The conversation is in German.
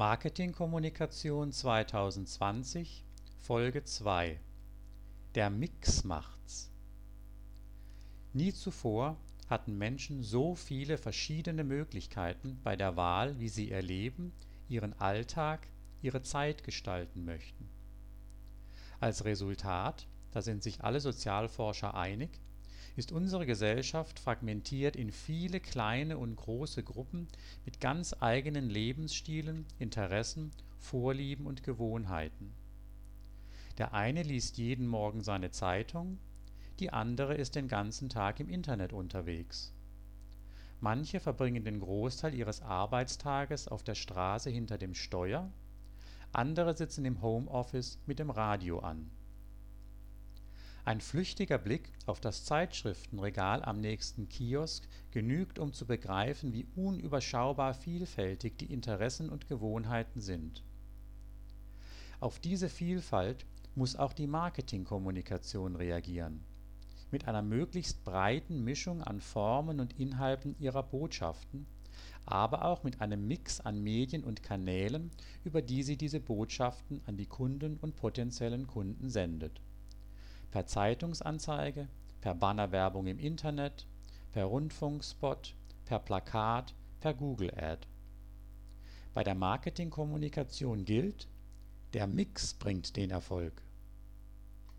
Marketingkommunikation 2020 Folge 2 Der Mix macht's Nie zuvor hatten Menschen so viele verschiedene Möglichkeiten bei der Wahl, wie sie ihr Leben, ihren Alltag, ihre Zeit gestalten möchten. Als Resultat, da sind sich alle Sozialforscher einig, ist unsere Gesellschaft fragmentiert in viele kleine und große Gruppen mit ganz eigenen Lebensstilen, Interessen, Vorlieben und Gewohnheiten. Der eine liest jeden Morgen seine Zeitung, die andere ist den ganzen Tag im Internet unterwegs. Manche verbringen den Großteil ihres Arbeitstages auf der Straße hinter dem Steuer, andere sitzen im Homeoffice mit dem Radio an ein flüchtiger Blick auf das Zeitschriftenregal am nächsten Kiosk genügt um zu begreifen, wie unüberschaubar vielfältig die Interessen und Gewohnheiten sind. Auf diese Vielfalt muss auch die Marketingkommunikation reagieren. Mit einer möglichst breiten Mischung an Formen und Inhalten ihrer Botschaften, aber auch mit einem Mix an Medien und Kanälen, über die sie diese Botschaften an die Kunden und potenziellen Kunden sendet per Zeitungsanzeige, per Bannerwerbung im Internet, per Rundfunkspot, per Plakat, per Google Ad. Bei der Marketingkommunikation gilt: Der Mix bringt den Erfolg